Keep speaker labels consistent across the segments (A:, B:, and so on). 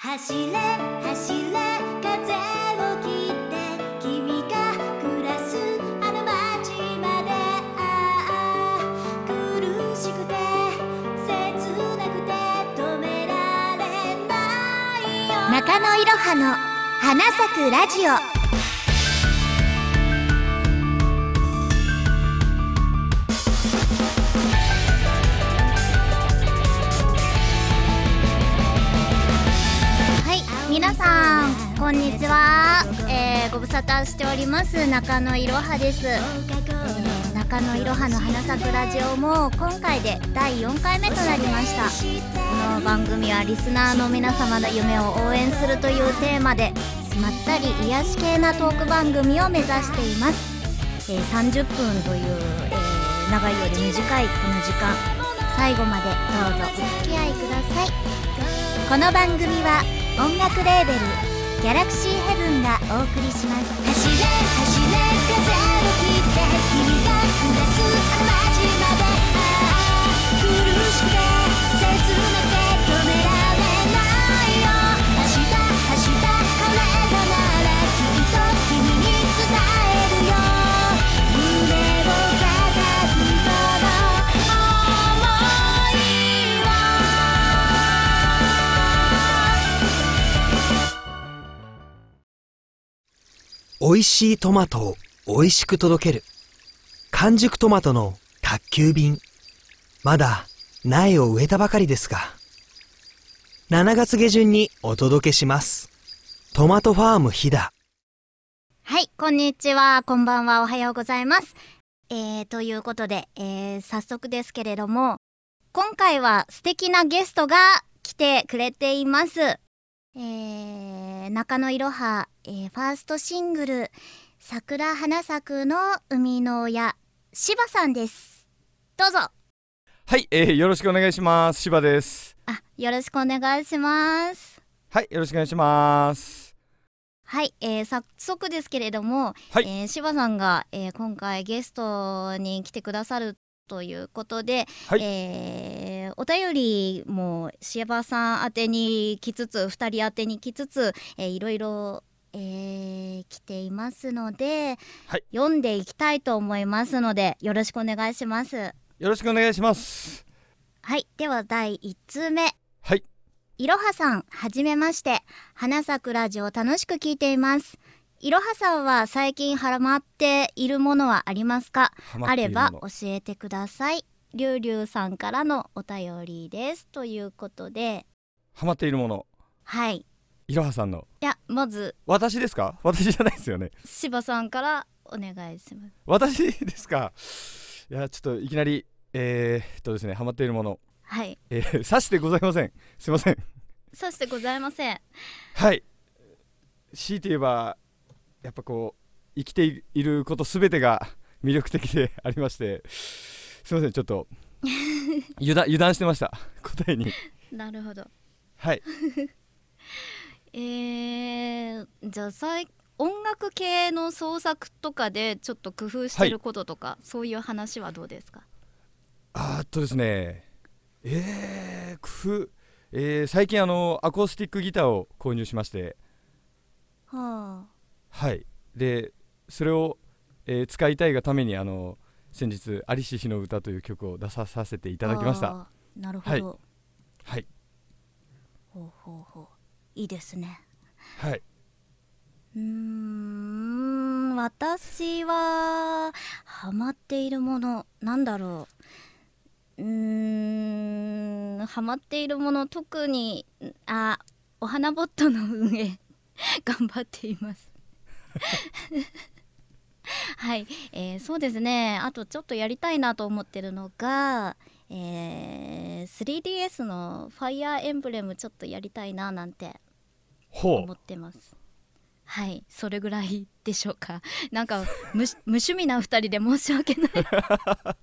A: 走れ走れ風を切って君が暮らすあの街までああ苦しくて切なくて止められないよ。
B: 中野いろはの花咲くラジオ。こんにちは、えー、ご無沙汰しております。中野いろはです、えー、中野いろはの花咲くラジオも今回で第4回目となりました。この番組はリスナーの皆様の夢を応援するというテーマでまったり癒し系なトーク番組を目指しています、えー30分という、えー長いより短いこの時間。最後までどうぞお付き合いください。この番組は音楽レーベルギャラクシーヘブンがお送りします。
A: 走れ走れ風を切って君が暮らすあの
C: 美味しいトマトを美味しく届ける。完熟トマトの宅急便。まだ苗を植えたばかりですが。7月下旬にお届けします。トマトファーム飛騨。
B: はい、こんにちは、こんばんは、おはようございます。えー、ということで、えー、早速ですけれども、今回は素敵なゲストが来てくれています。えー、中野いろは、えー、ファーストシングル、桜花咲くの生みの親、柴さんです。どうぞ。
D: はい、えー、よろしくお願いします。柴です。
B: あ、よろしくお願いします。
D: はい、よろしくお願いします。
B: はい、えー、早速ですけれども、
D: はい
B: えー柴さんが、えー今回ゲストに来てくださるということで、
D: はい
B: えーお便りも柴さん宛てに来つつ2人宛てに来つつ、えーいろいろ、えー来ていますので、
D: はい
B: 読んでいきたいと思いますのでよろしくお願いします。
D: よろしくお願いします。
B: はい、では第1通目。
D: はい、
B: いろはさん、はじめまして。花咲くラジオ楽しく聞いています。いろはさんは最近ハマっているものはありますか？あれば教えてください。りゅうりゅうさんからのお便りです。ということで、
D: ハマっているもの、
B: はい。
D: いろはさんの。
B: いや、まず、
D: 私ですか？私じゃないですよね。
B: 柴さんからお願いします。
D: 私ですか？いや、ちょっといきなり、えー、っとですね、ハマっているもの。
B: はい。
D: えー、さしてございません。すいません。
B: そしてございません。
D: はい。強いて言えば、やっぱこう、生きていることすべてが魅力的でありまして、すいません、ちょっと、油断、油断してました。答えに。
B: なるほど。
D: はい。
B: えー、じゃあ最音楽系の創作とかでちょっと工夫してることとか、そういう話はどうですか？
D: あーっとですねえー、工夫、えー最近あのアコースティックギターを購入しまして
B: は
D: はい。でそれを、えー使いたいがためにあの先日「アリシヒの歌」という曲を出ささせてい
B: い
D: ただきました。
B: なるほど、
D: はい。
B: ほうほうほう。いいですね。
D: はい。う
B: ーん私はハマっているものなんだろう。うーんハマっているもの特にあお花ボットの運営頑張っています はい、えーそうですね。あとちょっとやりたいなと思ってるのが、えー 3DS のファイアーエンブレムちょっとやりたいななんて
D: ほ
B: 思ってます。はいそれぐらいでしょうか。なんか無無趣味な二人で申し訳ない。は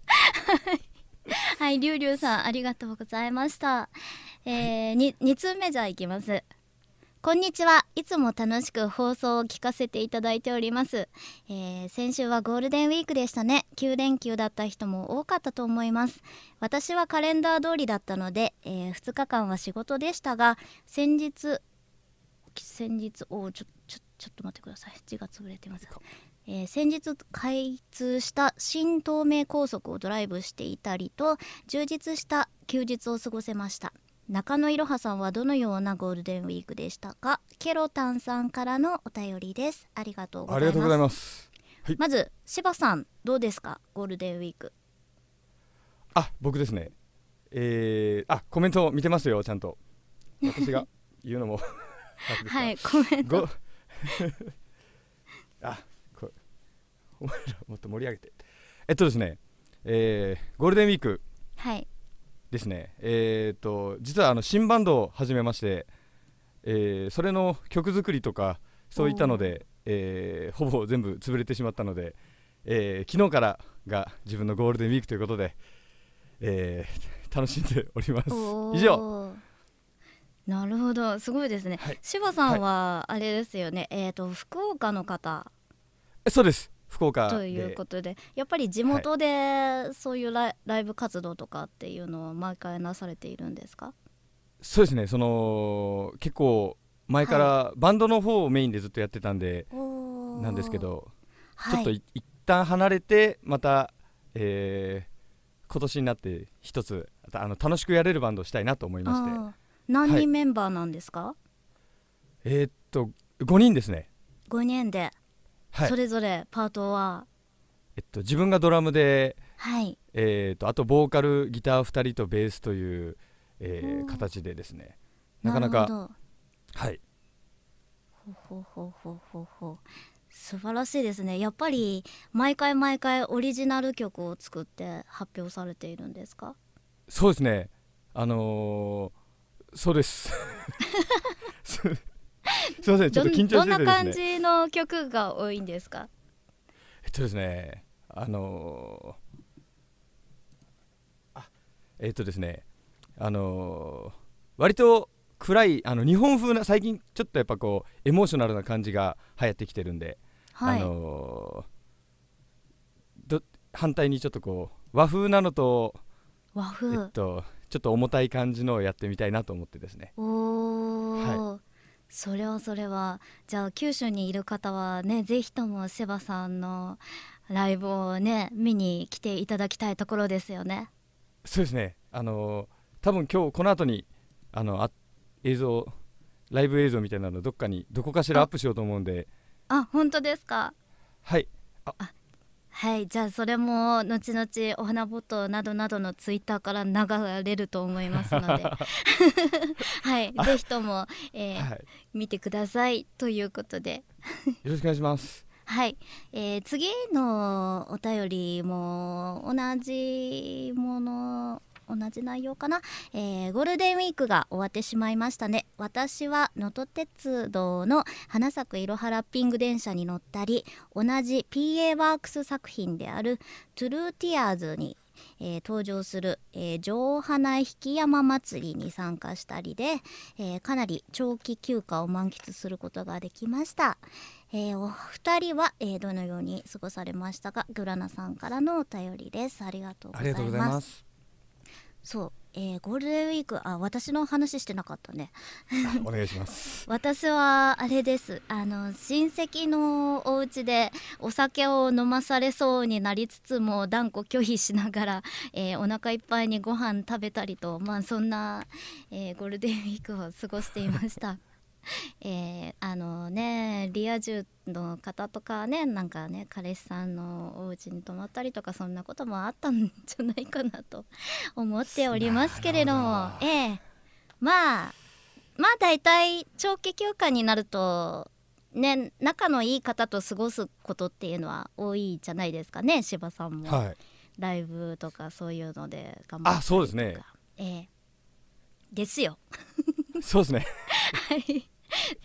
B: い。はいりゅうりゅうさんありがとうございました。えー、に2通目じゃあいきますこんにちは。いつも楽しく放送を聞かせていただいております、えー先週はゴールデンウィークでしたね。9連休だった人も多かったと思います。私はカレンダー通りだったので、え2日間は仕事でしたが先日先日おちょちょちょっと待ってください。字が潰れてます、えー先日開通した新東名高速をドライブしていたりと充実した休日を過ごせました。中野いろはさんはどのようなゴールデンウィークでしたか？ケロタンさんからのお便りです。ありがとうございます。
D: ありがとうございます。
B: まず柴さんどうですか？ゴールデンウィーク。
D: あ僕ですね。えー、あコメント見てますよちゃんと。私が 言うのも。
B: はいコメント。
D: ご あこお前らもっと盛り上げて。えっとですねえー、ゴールデンウィーク。
B: はい
D: ですね。えー、っと実はあの新バンドを始めまして、えーそれの曲作りとかそういったので、えーほぼ全部潰れてしまったので、えー昨日からが自分のゴールデンウィークということで、えー楽しんでおります。以上。
B: なるほど。すごいですね、
D: はい。
B: 柴さんはあれですよね、えっ、と福岡の方。
D: えそうです福岡で。
B: ということでやっぱり地元でそういうライ,、ライブ活動とかっていうのを毎回なされているんですか？
D: そうですね。その結構前からバンドの方をメインでずっとやってたんで、なんですけ、ど、
B: はい、
D: ちょっとい一旦離れてまた、えー今年になって一つあの楽しくやれるバンドをしたいなと思いまして。
B: 何
D: はい。
B: 人メンバーなんですか、
D: えーっと5人ですね。
B: 5人で
D: はい。
B: それぞれパートは？
D: えっと、自分がドラムで、
B: はい。
D: えーっとあとボーカルギター2人とベースという、えー形でですね。なかなかはい。
B: ほうほうほうほうほうほう。素晴らしいですね。やっぱり毎回毎回オリジナル曲を作って発表されているんですか？
D: そうですね。あのーそうです す すいませんちょっと緊張
B: どんどんな
D: してすね。
B: 感じの曲が多いんですか？
D: えっとですねあのーあえっとですねあのー割と暗いあの日本風な最近ちょっとやっぱこうエモーショナルな感じが流行ってきてるんで、
B: はい、
D: あのーど反対にちょっとこう和風なのと、
B: 和風、
D: えっと、ちょっと重たい感じのをやってみたいなと思ってですね。
B: おお、それはそれは。じゃあ九州にいる方はねぜひともセバさんのライブをね見に来ていただきたいところですよね。
D: そうですね。あのー多分今日この後にあのあ映像ライブ映像みたいなのどっかにどこかしらアップしようと思うんで。
B: あ本当ですか？
D: はい
B: はいじゃあそれも後々お花ボットなどなどのツイッターから流れると思いますので。はいぜひとも、えー
D: はい、
B: 見てくださいということで。
D: よろしくお願いします。
B: はい、えー次のお便りも同じもの同じ内容かな、えーゴールデンウィークが終わってしまいましたね。私は能登鉄道の花咲くいろはラッピング電車に乗ったり同じ PA ワークス作品であるトゥルーティアーズにえー登場する、えー、上花引山祭りに参加したりで、えーかなり長期休暇を満喫することができました、えお二人は、えどのように過ごされましたか？グラナさんからのお便りです。ありがとうございます。そう、えーゴールデンウィークあ私の話してなかったね。
D: お願いします。
B: 私はあれです。あの親戚のお家でお酒を飲まされそうになりつつも断固拒否しながら、えーお腹いっぱいにご飯食べたりとまあそんな、えーゴールデンウィークを過ごしていました。えーあのねリア充の方とかねなんかね彼氏さんのお家に泊まったりとかそんなこともあったんじゃないかなと 思っておりますけれども。ええ。まあまあ大体長期休暇になるとね仲のいい方と過ごすことっていうのは多いじゃないですかね柴さんも、
D: はい。
B: ライブとかそういうので頑張ったりとか。
D: あそうですね。
B: ええ。ですよ。
D: そうですね。
B: はい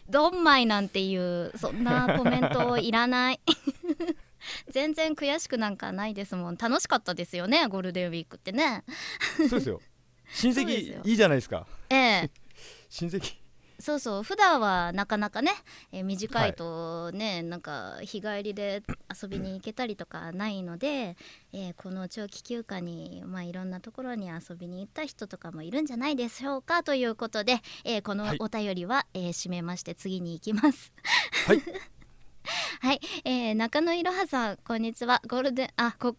B: ドンマイなんていうそんなコメントいらない。全然悔しくなんかないですもん。楽しかったですよねゴールデンウィークってね。
D: そうですよ。親戚いいじゃないですか。
B: ええ。
D: 親戚
B: そうそう普段はなかなかね、えー短いとね、なんか日帰りで遊びに行けたりとかないので、えーこの長期休暇に、まあ、いろんなところに遊びに行った人とかもいるんじゃないでしょうかということで、えーこの
D: はい。
B: お便りは、えー締めまして次に行きます。
D: はい。
B: はい、えー中野いろはさんこんにちは。ゴールデンあこ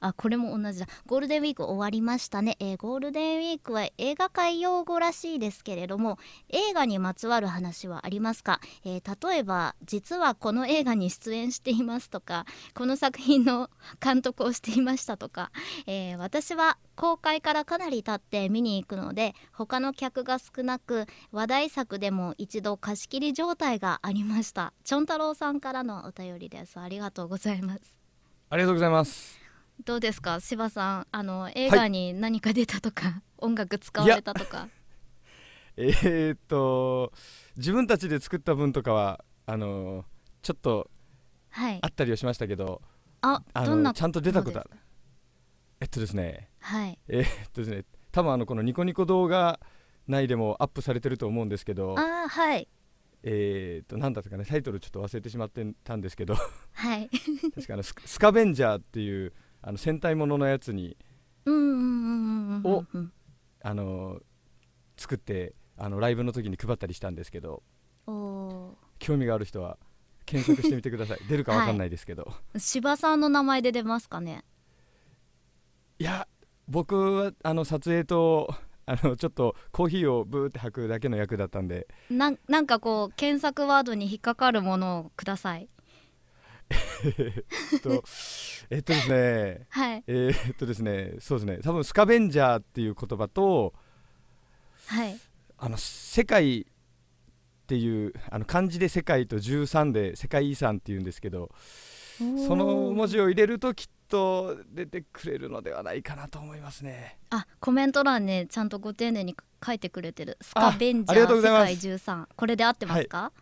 B: あこれも同じだ。ゴールデンウィーク終わりましたね、えーゴールデンウィークは映画界用語らしいですけれども映画にまつわる話はありますか、えー例えば実はこの映画に出演していますとかこの作品の監督をしていましたとか、えー私は公開からかなり経って見に行くので他の客が少なく話題作でも一度貸し切り状態がありました。ちょん太郎さんからのお便りです。ありがとうございます。
D: ありがとうございます。
B: どうですか？柴さんあの映画に何か出たとか、音楽使われたとか。
D: えー、っと自分たちで作った分とかはあのちょっと
B: はい。
D: あったりはしましたけど
B: あ
D: あ
B: どんな
D: のちゃんと出たことあ
B: そうです
D: えっとですね。
B: はい。
D: えーっとですね多分あのこのニコニコ動画内でもアップされてると思うんですけど
B: あーはい。
D: えー、っと何だったかねタイトルちょっと忘れてしまってたんですけど。
B: はい。
D: 確かあのススカベンジャーっていうあの戦隊もののやつに
B: うんうんうんうんうん
D: お
B: うん
D: あの作ってあのライブの時に配ったりしたんですけど
B: お
D: 興味がある人は検索してみてください。出るかわかんないですけど、
B: ー柴さんの名前で出ますかね？
D: い、や僕はあの撮影とあのちょっとコーヒーをブーって吐くだけの役だったんで。
B: なんなんかこう検索ワードに引っかかるものをください
D: え っとえっとですね
B: はい。
D: えーっとですねそうですね多分スカベンジャーっていう言葉と
B: はい。
D: あの世界っていうあの漢字で世界と13で世界遺産っていうんですけどその文字を入れるときっと出てくれるのではないかなと思いますね。
B: あコメント欄ねちゃんとご丁寧に書いてくれてる。スカベンジャー世界13これで合ってますか、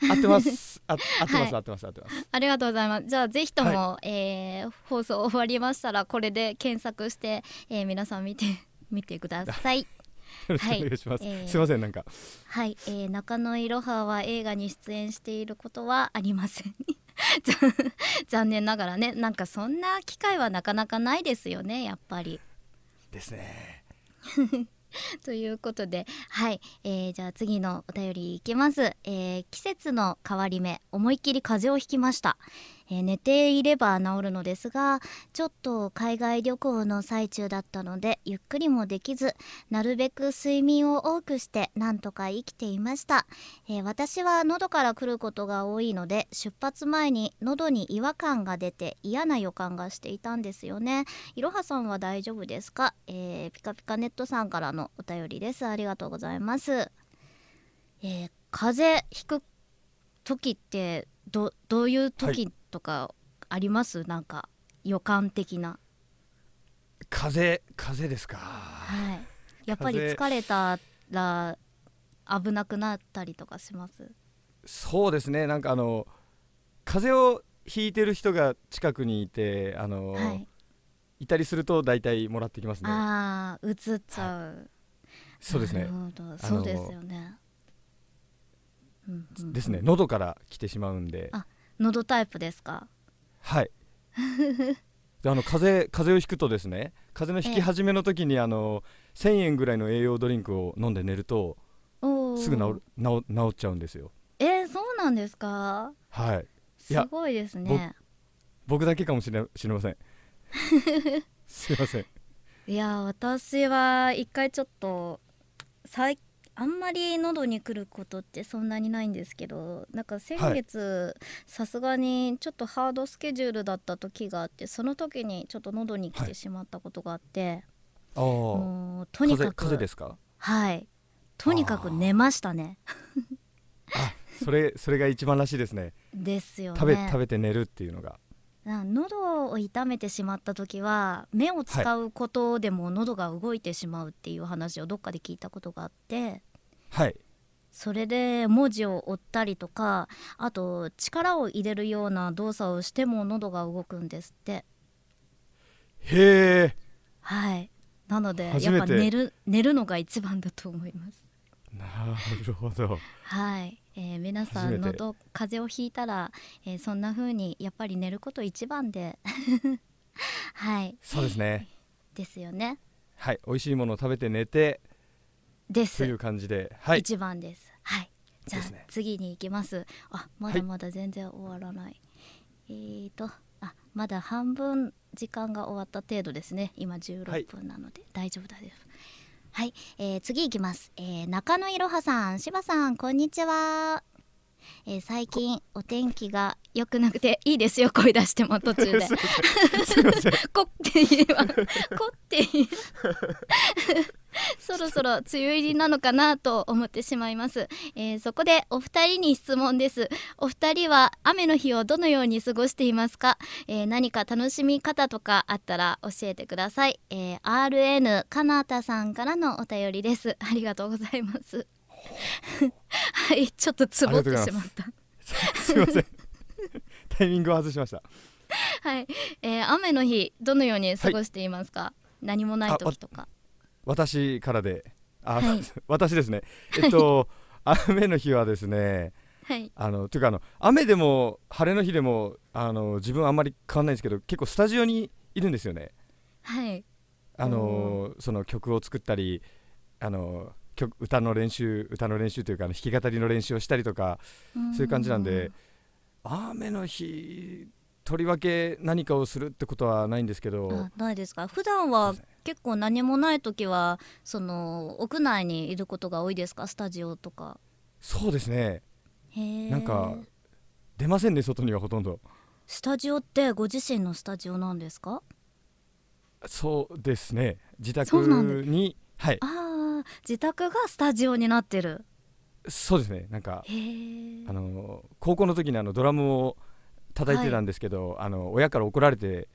D: 合ってます。あ合ってます、
B: はい
D: 合ってます合ってます。
B: ありがとうございます。じゃあぜひとも、えー放送終わりましたらこれで検索して、えー皆さん見て 見てください。
D: よろしくお願いします、
B: えー
D: すいませんなんか。
B: はい、えー中野いろはは映画に出演していることはありません。残念ながらねなんかそんな機会はなかなかないですよねやっぱり。
D: ですね
B: ということではい、えーじゃあ次のお便りいきます、えー季節の変わり目思いっきり風邪をひきました、えー寝ていれば治るのですがちょっと海外旅行の最中だったのでゆっくりもできずなるべく睡眠を多くしてなんとか生きていました、えー私は喉から来ることが多いので出発前に喉に違和感が出て嫌な予感がしていたんですよね。いろはさんは大丈夫ですか、えーピカピカネットさんからのお便りです。ありがとうございます、えー風邪ひく時ってどどういう時とかあります、なんか予感的な。
D: 風風ですか？
B: はい。やっぱり
D: 風
B: 疲れたら危なくなったりとかします？
D: そうですね。なんかあの風邪をひいてる人が近くにいてあの、
B: はい。
D: い、たりすると大体もらってきますね。
B: あーうつっちゃう、
D: そうですね。
B: そうですよね、うんうん。
D: ですね。喉から来てしまうんで。
B: あ喉タイプですか？
D: はい。であの風邪風邪をひくとですね風邪のひき始めの時にあの1000円ぐらいの栄養ドリンクを飲んで寝るとすぐ治る治治っちゃうんですよ。
B: えー、そうなんですか？
D: はい。い
B: す
D: や
B: ごいですね。
D: 僕だけかもしれ知れません。すいません。
B: いや私は一回ちょっとさいあんまり喉に来ることってそんなにないんですけどなんか先月さすがにちょっとハードスケジュールだった時があってその時にちょっと喉に来て
D: はい。
B: しまったことがあって、
D: ああ
B: もうとに
D: 風
B: かく
D: 風邪ですか？
B: はい。とにかく寝ましたね。
D: あそれそれが一番らしいですね。
B: ですよね。
D: 食べ食べて寝るっていうのが。
B: な喉を痛めてしまった時は目を使うことでも喉が動いてしまうっていう話をどっかで聞いたことがあって
D: はい。
B: それで文字を追ったりとかあと力を入れるような動作をしても喉が動くんですって。
D: へえ。
B: はい。なのでやっぱ寝る寝るのが一番だと思います
D: なるほど。
B: はい、えー皆さん
D: 初めて
B: 喉風邪をひいたら、えーそんな風にやっぱり寝ること一番で はい。
D: そうですね。
B: ですよね。
D: はい。美味しいものを食べて寝て
B: です。
D: という感じで。はい。
B: 一番です。はい。じゃあ、
D: ですね。
B: 次に行きます。あまだまだ全然終わらない、えーとあまだ半分時間が終わった程度ですね。今16分なので、大丈夫大丈夫はい、えー次行きます、えー中野いろはさん柴さんこんにちは。えー最近お天気が良くなくていいですよ。声出しても途中で。こって言えばこって言えそろそろ梅雨入りなのかなと思ってしまいます、えーそこでお二人に質問です。お二人は雨の日をどのように過ごしていますか、えー何か楽しみ方とかあったら教えてください、えー RN かなたさんからのお便りです。ありがとうございますはいちょっとつぼってしまった。
D: す。いません。タイミングを外しました。
B: はい、えー雨の日どのように過ごしていますか、何もない時とか。
D: 私からで。あ、
B: はい。
D: 私ですね。えっと雨の日はですね
B: はい。
D: あのというかあの雨でも晴れの日でもあの自分あんまり変わんないんですけど結構スタジオにいるんですよね。
B: はい。
D: あのその曲を作ったりあの曲歌の練習歌の練習というかあの弾き語りの練習をしたりとかそういう感じなんで雨の日とりわけ何かをするってことはないんですけど
B: あないですか？普段は結構何もない時はその屋内にいることが多いですか？スタジオとか。
D: そうですね。なんか出ませんね外にはほとんど。
B: スタジオってご自身のスタジオなんですか？
D: そうですね。自宅にはい
B: 自宅がスタジオになってる。
D: そうですね。なんかあの高校の時にあのドラムを叩いてたんですけど、あの親から怒られて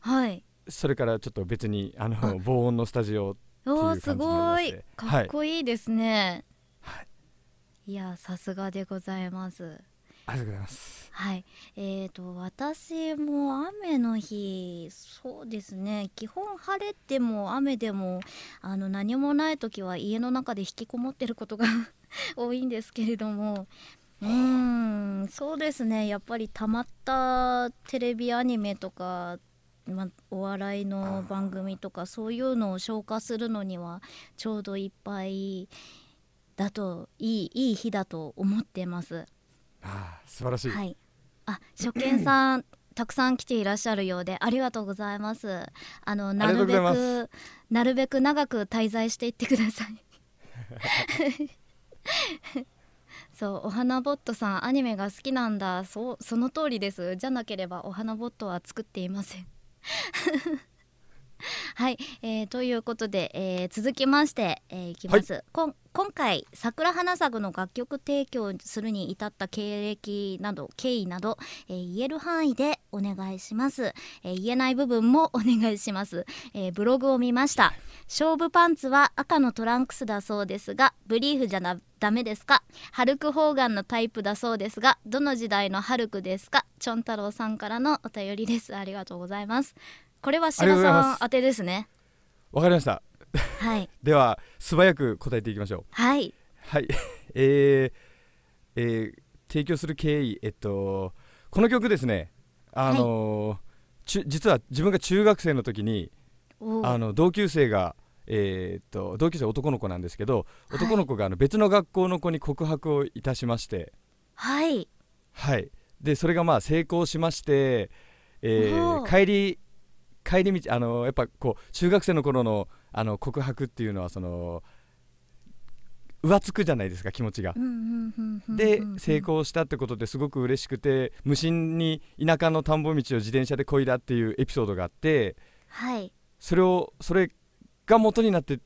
B: はい。
D: それからちょっと別にあの
B: あ
D: 防音のスタジオっていう感じになりま
B: ごい。かっこいいですね、
D: はい。
B: い、やさすがでございます。
D: ありがとうございます
B: はい、えーと私も雨の日そうですね。基本晴れても雨でもあの何もない時は家の中で引きこもってることが 多いんですけれども。うーんそうですね。やっぱりたまったテレビアニメとか、ま、お笑いの番組とかそういうのを消化するのにはちょうどいっぱいだといいいい日だと思ってます。
D: あー素晴らしい、
B: はい。あ、初見さんたくさん来ていらっしゃるようでありがとうございます。あのなるべくなるべく長く滞在していってください。そうお花ボットさんアニメが好きなんだそうその通りですじゃなければお花ボットは作っていません はい、えーということで、えー続きまして、えーいきます、こん今回桜花咲の楽曲提供するに至った経歴など経緯など、えー言える範囲でお願いします、えー言えない部分も お願いします、えーブログを見ました。勝負パンツは赤のトランクスだそうですがブリーフじゃなダメですか？ハルク・ホーガンのタイプだそうですがどの時代のハルクですか？チョン太郎さんからのお便りです。ありがとうございますこれは白さん宛てですね。
D: わかりました。
B: はい。
D: では素早く答えていきましょう。
B: はい。
D: はい。えーえー提供する経緯えっとこの曲ですね。あのーちゅ実は自分が中学生の時に
B: お
D: あの同級生がえーっと同級生男の子なんですけど
B: はい。
D: 男の子があの別の学校の子に告白をいたしまして。
B: はい。
D: はい。でそれがまあ成功しまして、えー帰り帰り道あのやっぱこう中学生の頃のあの告白っていうのはその浮つくじゃないですか気持ちが。で成功したってことですごく嬉しくて無心に田舎の田んぼ道を自転車で漕いだっていうエピソードがあって
B: はい
D: それをそれが元になって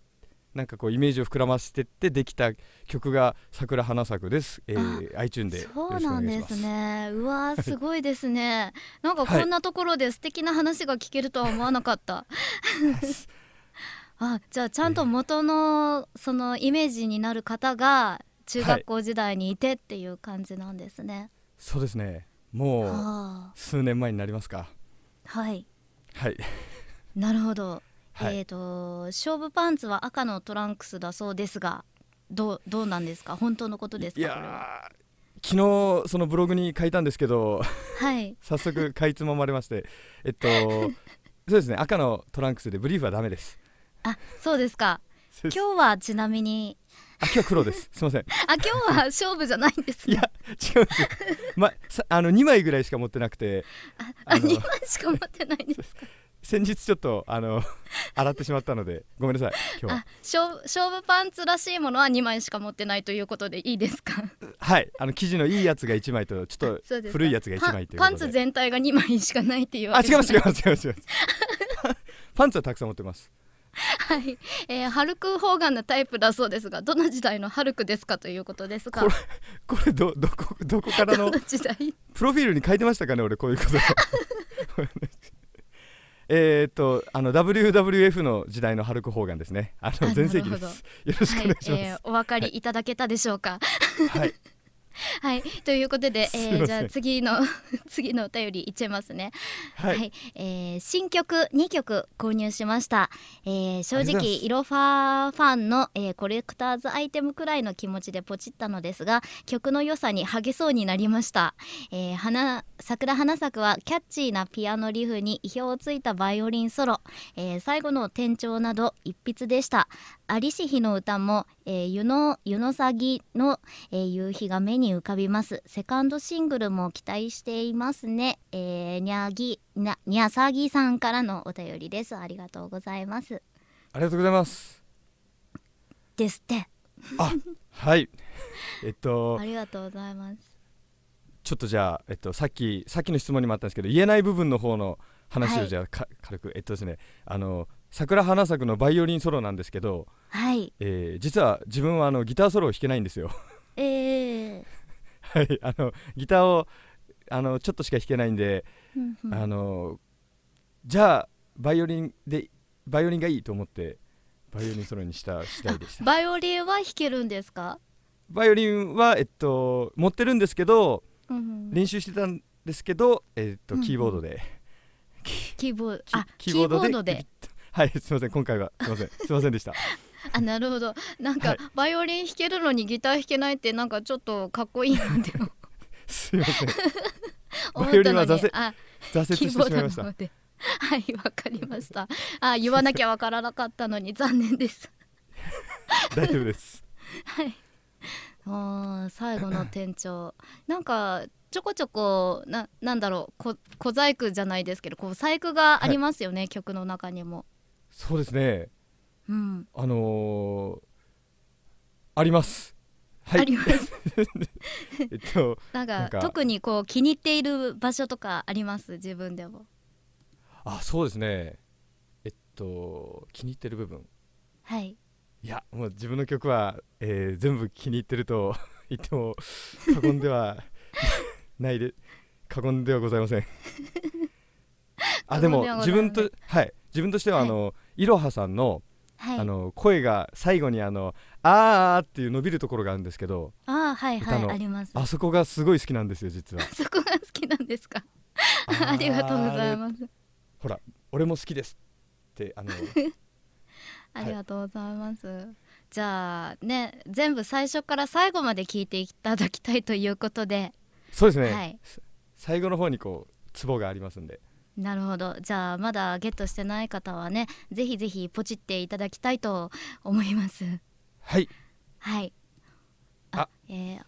D: なんかこうイメージを膨らませてってできた曲が「桜花咲く」です、えー、iTune で。よ
B: そうなんで
D: すす。
B: ねうわーすごいですね。なんかこんなところで素敵な話が聞けるとは思わなかった。あじゃあちゃんと元のそのイメージになる方が中学校時代にいてっていう感じなんですね、
D: そうですね。もう
B: はあ。
D: 数年前になりますか。
B: はい。
D: はい。
B: なるほど、
D: はい。
B: えっ、と勝負パンツは赤のトランクスだそうですがどうどうなんですか？本当のことですか？
D: 昨日そのブログに書いたんですけど
B: はい。
D: 早速かいつままれましてえっと そうですね赤のトランクスでブリーフはダメです。
B: あそうですか。今日はちなみに。
D: あ今日は黒です。すいません。
B: あ今日は勝負じゃないんですね
D: いや違うんですよ、ま、さあの2枚ぐらいしか持ってなくて。
B: あ
D: あの
B: 2枚しか持ってないんですか？
D: 先日ちょっとあの 洗ってしまったのでごめんなさい今日は。
B: あ勝負勝負パンツらしいものは2枚しか持ってないということでいいですか？
D: はいあの生地のいいやつが1枚とちょっと古いやつが1枚という
B: パン
D: ことで。
B: ツ全体が2枚しかないっていうわ
D: あ
B: けじゃない
D: 違います違います違います違います。パンツはたくさん持ってます。
B: はい、えー、ハルク・ホーガンのタイプだそうですがどの時代のハルクですかということですか
D: これこれどどこどこからの
B: どの時代？
D: プロフィールに書いてましたかね俺こういうこと えーっとあの WWF の時代のハルク・ホーガンですね。あの
B: あ
D: 全盛期です。よろしくお願いします、
B: はい、えーお分かりいただけたでしょうか？
D: はい
B: はいということで、えー、じゃあ次の 次のお便りいっちゃいますね。
D: はい、
B: えー新曲2曲購入しました、えー正直
D: ありがとうございます。
B: イロファーファンの、えーコレクターズアイテムくらいの気持ちでポチったのですが曲の良さにハゲそうになりました、えー花桜花咲くはキャッチーなピアノリフに意表をついたバイオリンソロ、えー最後の転調など一筆でした有志日の歌も、えー、湯の湯の詐の、えー夕日が目に浮かびます。セカンドシングルも期待していますね、えー、にゃぎなにゃさぎさんからのお便りです。ありがとうございます。
D: ありがとうございます。
B: ですって。
D: あはい。えっと
B: ありがとうございます。
D: ちょっとじゃあ、えっと、さっきさっきの質問にもあったんですけど言えない部分の方の話
B: はい。
D: をじゃあ、か軽く。えっとですねあの桜花咲くのバイオリンソロなんですけど、
B: はい。
D: えー実は自分はあのギターソロを弾けないんですよ。
B: えー。
D: はいあのギターをあのちょっとしか弾けないんで、
B: うんうん。
D: あのじゃあバイオリンでバイオリンがいいと思ってバイオリンソロにした次第でした。
B: バイオリンは弾けるんですか、
D: バイオリンは、えっと、持ってるんですけど
B: うんうん。
D: 練習してたんですけど、えっと
B: うんうん。
D: キーボードで、
B: キーボード。
D: キーボードで
B: キーボードで
D: はいすいません今回は。すいません。すいませんでした。
B: あなるほど。なんか、
D: はい。
B: バイオリン弾けるのにギター弾けないってなんかちょっとかっこいいなって。
D: すいません。
B: 思
D: バイオリンは挫折
B: あ
D: 挫折してしまいました。
B: はいわかりました。あ言わなきゃわからなかったのに残念です。
D: 大丈夫です。
B: はい。あー最後の店長。なんかちょこちょこななんだろうこ小細工じゃないですけどこう細工がありますよね、曲の中にも
D: そうですね。
B: うん、
D: あのー、あります。はい。
B: あります。
D: えっと
B: なんか特にこう気に入っている場所とかあります？自分でも。
D: あそうですね。えっと気に入ってる部分。
B: はい。
D: いやもう自分の曲は、えー全部気に入ってると 言っても過言では ないで過言ではございません。あでも自分とはい。自分としては
B: はい。
D: あの、いろはさんの
B: はい。
D: あの声が最後にあのあーっていう伸びるところがあるんですけど
B: あーはいはいあります。
D: あそこがすごい好きなんですよ実は。
B: そこが好きなんですか？ありがとうございます。
D: ほら俺も好きですってあの
B: ありがとうございます、じゃあね全部最初から最後まで聞いていただきたいということで、
D: そうですね、
B: はい。
D: 最後の方にこうツボがありますんで
B: なるほど。じゃあまだゲットしてない方はねぜひぜひポチっていただきたいと思います。
D: はい。
B: はい。あ
D: あ。
B: えー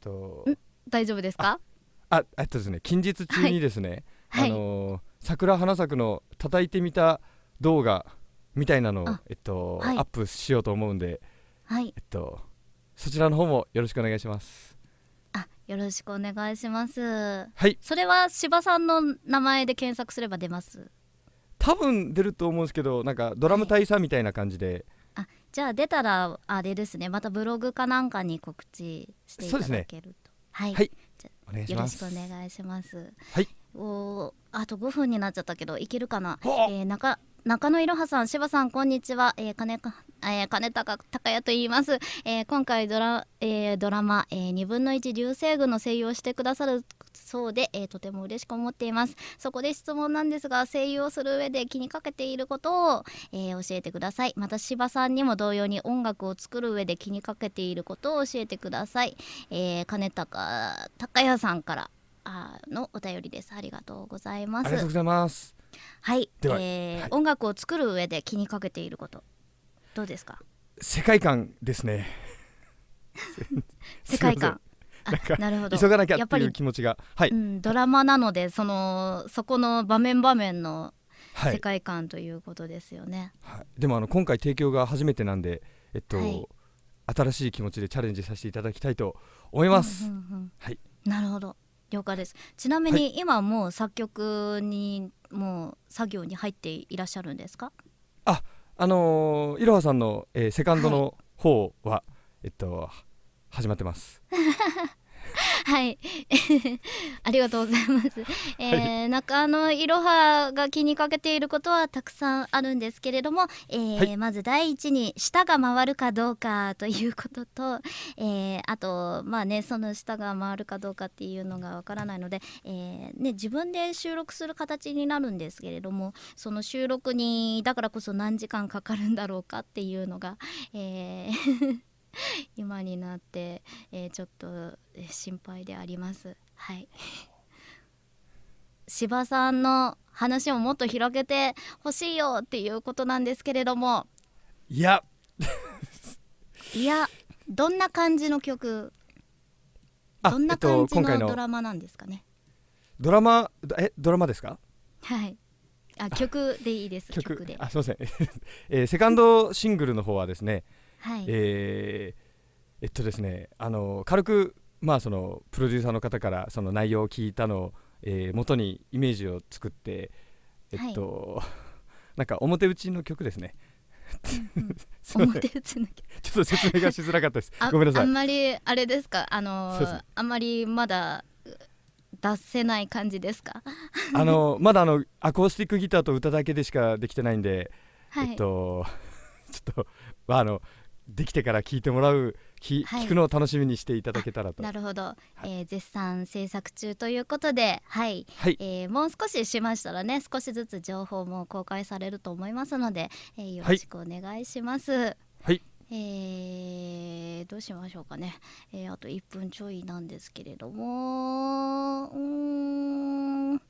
D: と。
B: 大丈夫ですか？
D: あえっとですね近日中にですね、
B: はい。
D: あのー桜花咲くの叩いてみた動画みたいなのを
B: あ
D: えっと、
B: はい。
D: アップしようと思うんで
B: はい。
D: えっとそちらの方もよろしくお願いします
B: あよろしくお願いします。
D: はい。
B: それは柴さんの名前で検索すれば出ます？
D: 多分出ると思うんですけどなんかドラム大佐みたいな感じで、
B: あじゃあ出たらあれですね。またブログかなんかに告知していただけると、はい、
D: はい。
B: よろしくお願いします。
D: はい。
B: おーあと5分になっちゃったけどいけるかな、
D: お
B: えー、中中野いろはさん、柴さん、こんにちは。えー、金か、えー、金高高也と言います。えー、今回ドラ、えー、ドラマ、えー、2分の1流星群の声優をしてくださるそうで、えーとても嬉しく思っています。そこで質問なんですが声優をする上で気にかけていることを、えー教えてください。また柴さんにも同様に音楽を作る上で気にかけていることを教えてください、えー、金高高谷さんからあのお便りです。ありがとうございます。
D: ありがとうございます。
B: はい、
D: では
B: えー
D: はい。
B: 音楽を作る上で気にかけていることどうですか？
D: 世界観ですね。
B: 世界観。あ
D: な
B: るほど。
D: 急がなきゃ
B: やっぱり
D: っていう気持ちが。はい、
B: うん、ドラマなのでそのそこの場面場面の
D: はい。
B: 世界観ということですよね。
D: はい、でもあの今回提供が初めてなんでえっと、
B: はい。
D: 新しい気持ちでチャレンジさせていただきたいと思います、
B: うんうんうん
D: はい。
B: なるほど。了解です。ちなみに今もう作曲にもう作業に入っていらっしゃるんですか？
D: あのーいろはさんの、えーセカンドの方は、えっと始まってます
B: はい。ありがとうございます、えー中野いろはが気にかけていることはたくさんあるんですけれども、えー
D: はい。
B: まず第一に舌が回るかどうかということと、えーあとまあねその舌が回るかどうかっていうのがわからないので、えーね、自分で収録する形になるんですけれどもその収録にだからこそ何時間かかるんだろうかっていうのが、えー 今になって、えーちょっとえー心配であります。はい。柴さんの話をもっと広げてほしいよっていうことなんですけれども、
D: いや
B: いやどんな感じの曲、
D: あ
B: どんな
D: えっと
B: 感じ
D: 今回の
B: のドラマなんですかね？
D: ドラマ？えドラマですか？
B: はい。あ曲でいいです。曲
D: 曲
B: で。
D: あすいません、えーセカンドシングルの方はですね、
B: はい。
D: えーえっとですねあの軽くまあそのプロデューサーの方からその内容を聞いたのを、えー元にイメージを作ってえっと、なんか表打ちの曲ですね。すいません。
B: 表打つの曲。
D: ちょっと説明がしづらかったです。
B: あ
D: ごめんなさい。
B: あんまりあれですか？あの
D: そうです。
B: あんまりまだ出せない感じですか？
D: あのまだあのアコースティックギターと歌だけでしかできてないんで、
B: はい、
D: えっと ちょっとまああのできてから聞いてもらうき、
B: はい。
D: 聞くのを楽しみにしていただけたらと。
B: なるほど、
D: い。
B: えー絶賛制作中ということではい、
D: はい。
B: えーもう少ししましたらね少しずつ情報も公開されると思いますので、えーよろしくお願いします。
D: はい。
B: えーどうしましょうかね、えーあと1分ちょいなんですけれどもうーん。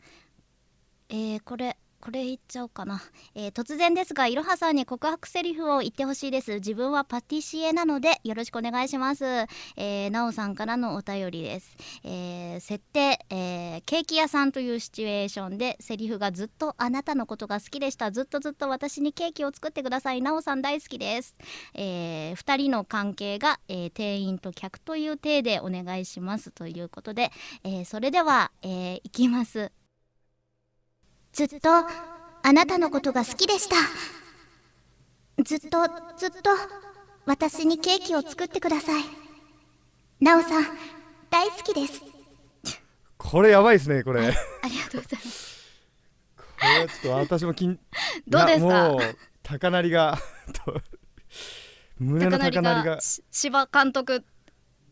B: えーこれこれ言っちゃおうかな、えー突然ですがいろはさんに告白セリフを言ってほしいです。自分はパティシエなのでよろしくお願いします、えー、なおさんからのお便りです、えー設定、えーケーキ屋さんというシチュエーションでセリフがずっとあなたのことが好きでした。ずっとずっと私にケーキを作ってください。なおさん大好きです、え2人の関係が、えー店員と客という体でお願いしますということで、えそれでは、えーいきます。
A: ずっとあなたのことが好きでした。ずっとずっと私にケーキを作ってください。なおさん大好きです。
D: これやばいですねこれ。こ
B: ありがとうございます。
D: れはちょっと私も緊
B: どうですか？
D: 高鳴りが と胸の高鳴りが。
B: し柴監督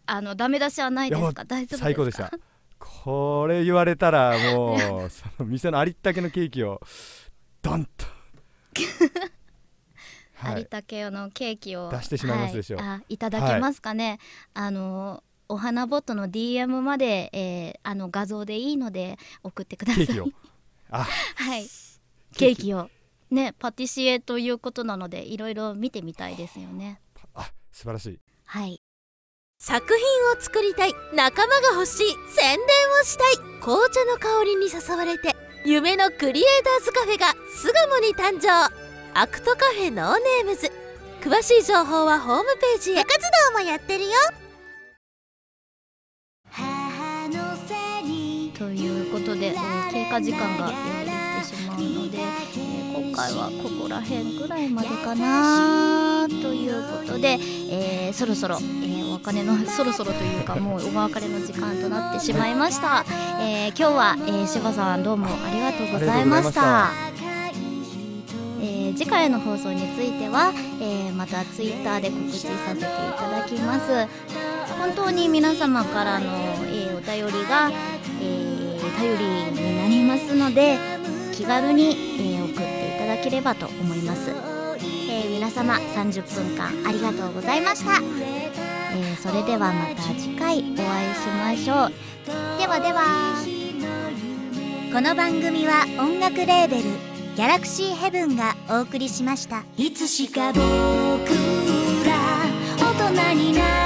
B: あのダメ出しはないですか？大丈夫ですか？
D: 最高でしたこれ言われたらもうその店のありったけのケーキをドンと。
B: ありったけのケーキを
D: 出してしまいますでしょう。
B: はい、あいただけますかね、あのお花ボットの DM まで、えーあの画像でいいので送ってください。
D: ケーキを。あ
B: はい。ケーキを。ねパティシエということなのでいろいろ見てみたいですよね。
D: あ素晴らしい。
B: はい
E: 作品を作りたい仲間が欲しい宣伝をしたい紅茶の香りに誘われて夢のクリエイターズカフェが巣鴨に誕生。アクトカフェノーネームズ。詳しい情報はホームページへ。部活動もやってるよ。
B: ということで、えー経過時間が、えーいってしまうので、えー今回はここら辺ぐらいまでかなということで、えーそろそろ、えーお別れの そろそろというか もうお別れの時間となってしまいました、えー今日は、えー、柴さんどうもありがとうございました。えー次回の放送については、えーまたツイッターで告知させていただきます。本当に皆様からの、えーお便りが、えー頼りになりますので気軽に、えければと思います、えー皆様30分間ありがとうございました、えーそれではまた次回お会いしましょう。ではでは。この番組は音楽レーベルギャラクシーヘブンがお送りしました。
A: いつしか僕ら大人になっ